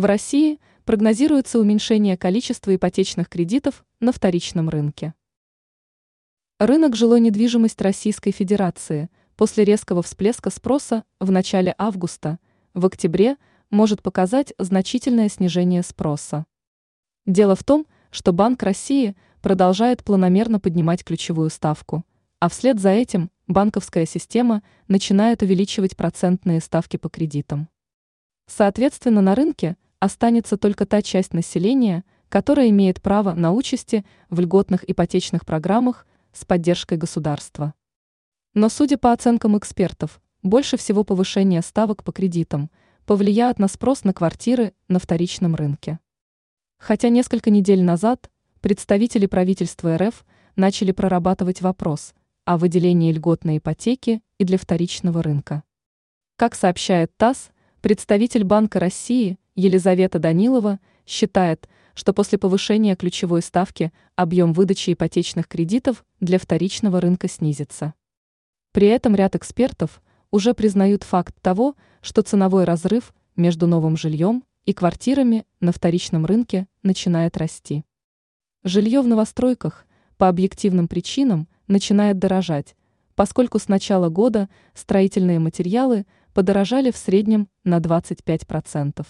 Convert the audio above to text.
В России прогнозируется уменьшение количества ипотечных кредитов на вторичном рынке. Рынок жилой недвижимости Российской Федерации после резкого всплеска спроса в начале августа в октябре может показать значительное снижение спроса. Дело в том, что Банк России продолжает планомерно поднимать ключевую ставку, а вслед за этим банковская система начинает увеличивать процентные ставки по кредитам. Соответственно, на рынке останется только та часть населения, которая имеет право на участи в льготных ипотечных программах с поддержкой государства. Но судя по оценкам экспертов, больше всего повышение ставок по кредитам повлияет на спрос на квартиры на вторичном рынке. Хотя несколько недель назад представители правительства РФ начали прорабатывать вопрос о выделении льготной ипотеки и для вторичного рынка. Как сообщает ТАСС, представитель Банка России Елизавета Данилова считает, что после повышения ключевой ставки объем выдачи ипотечных кредитов для вторичного рынка снизится. При этом ряд экспертов уже признают факт того, что ценовой разрыв между новым жильем и квартирами на вторичном рынке начинает расти. Жилье в новостройках по объективным причинам начинает дорожать, поскольку с начала года строительные материалы подорожали в среднем на 25%.